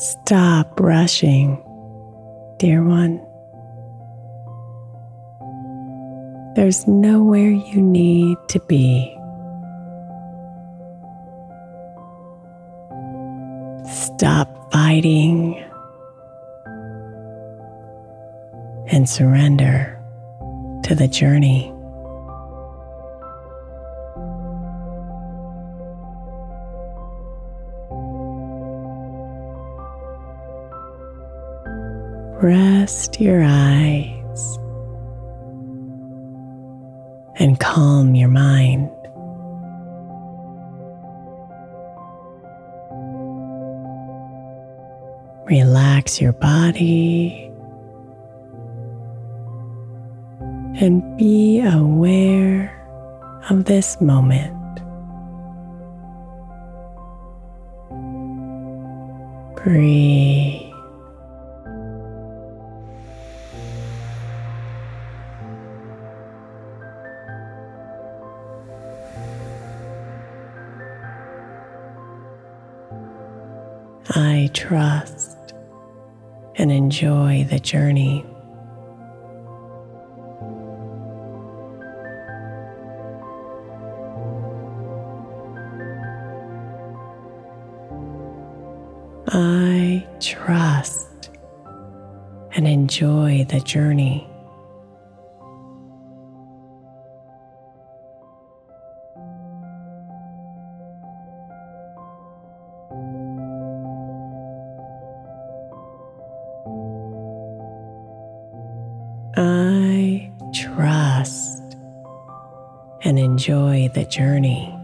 Stop rushing, dear one. There's nowhere you need to be. Stop fighting and surrender to the journey. Rest your eyes and calm your mind. Relax your body and be aware of this moment. Breathe. I trust and enjoy the journey. I trust and enjoy the journey. I trust and enjoy the journey.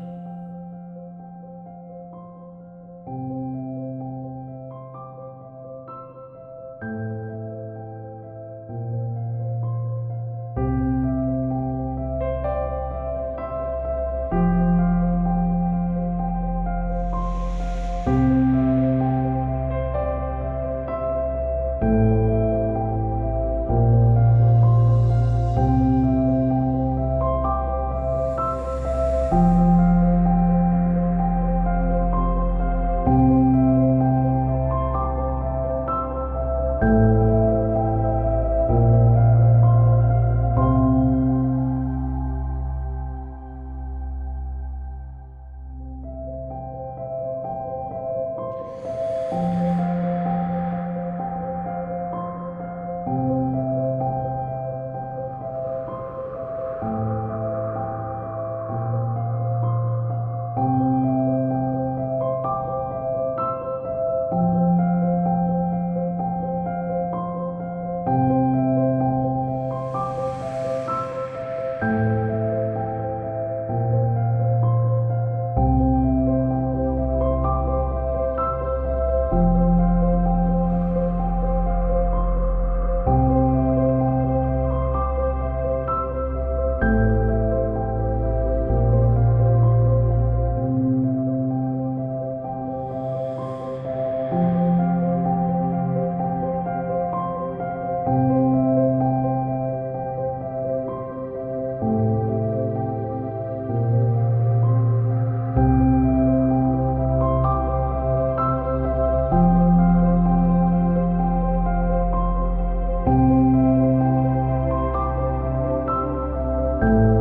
I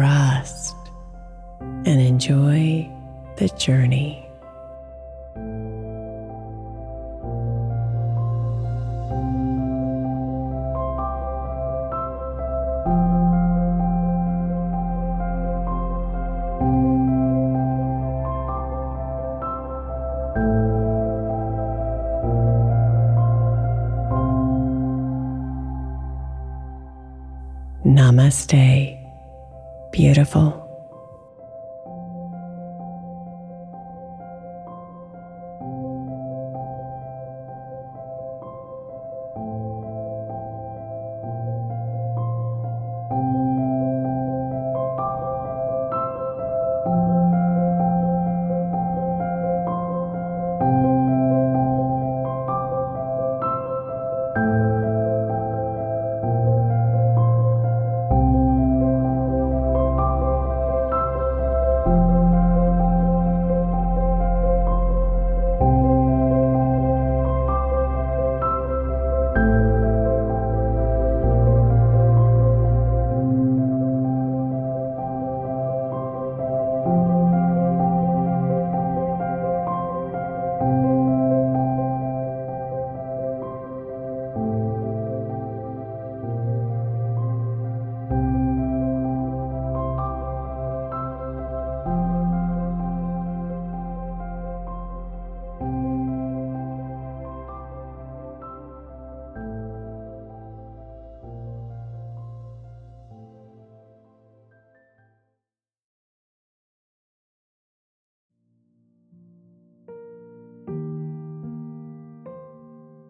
trust and enjoy the journey. Beautiful.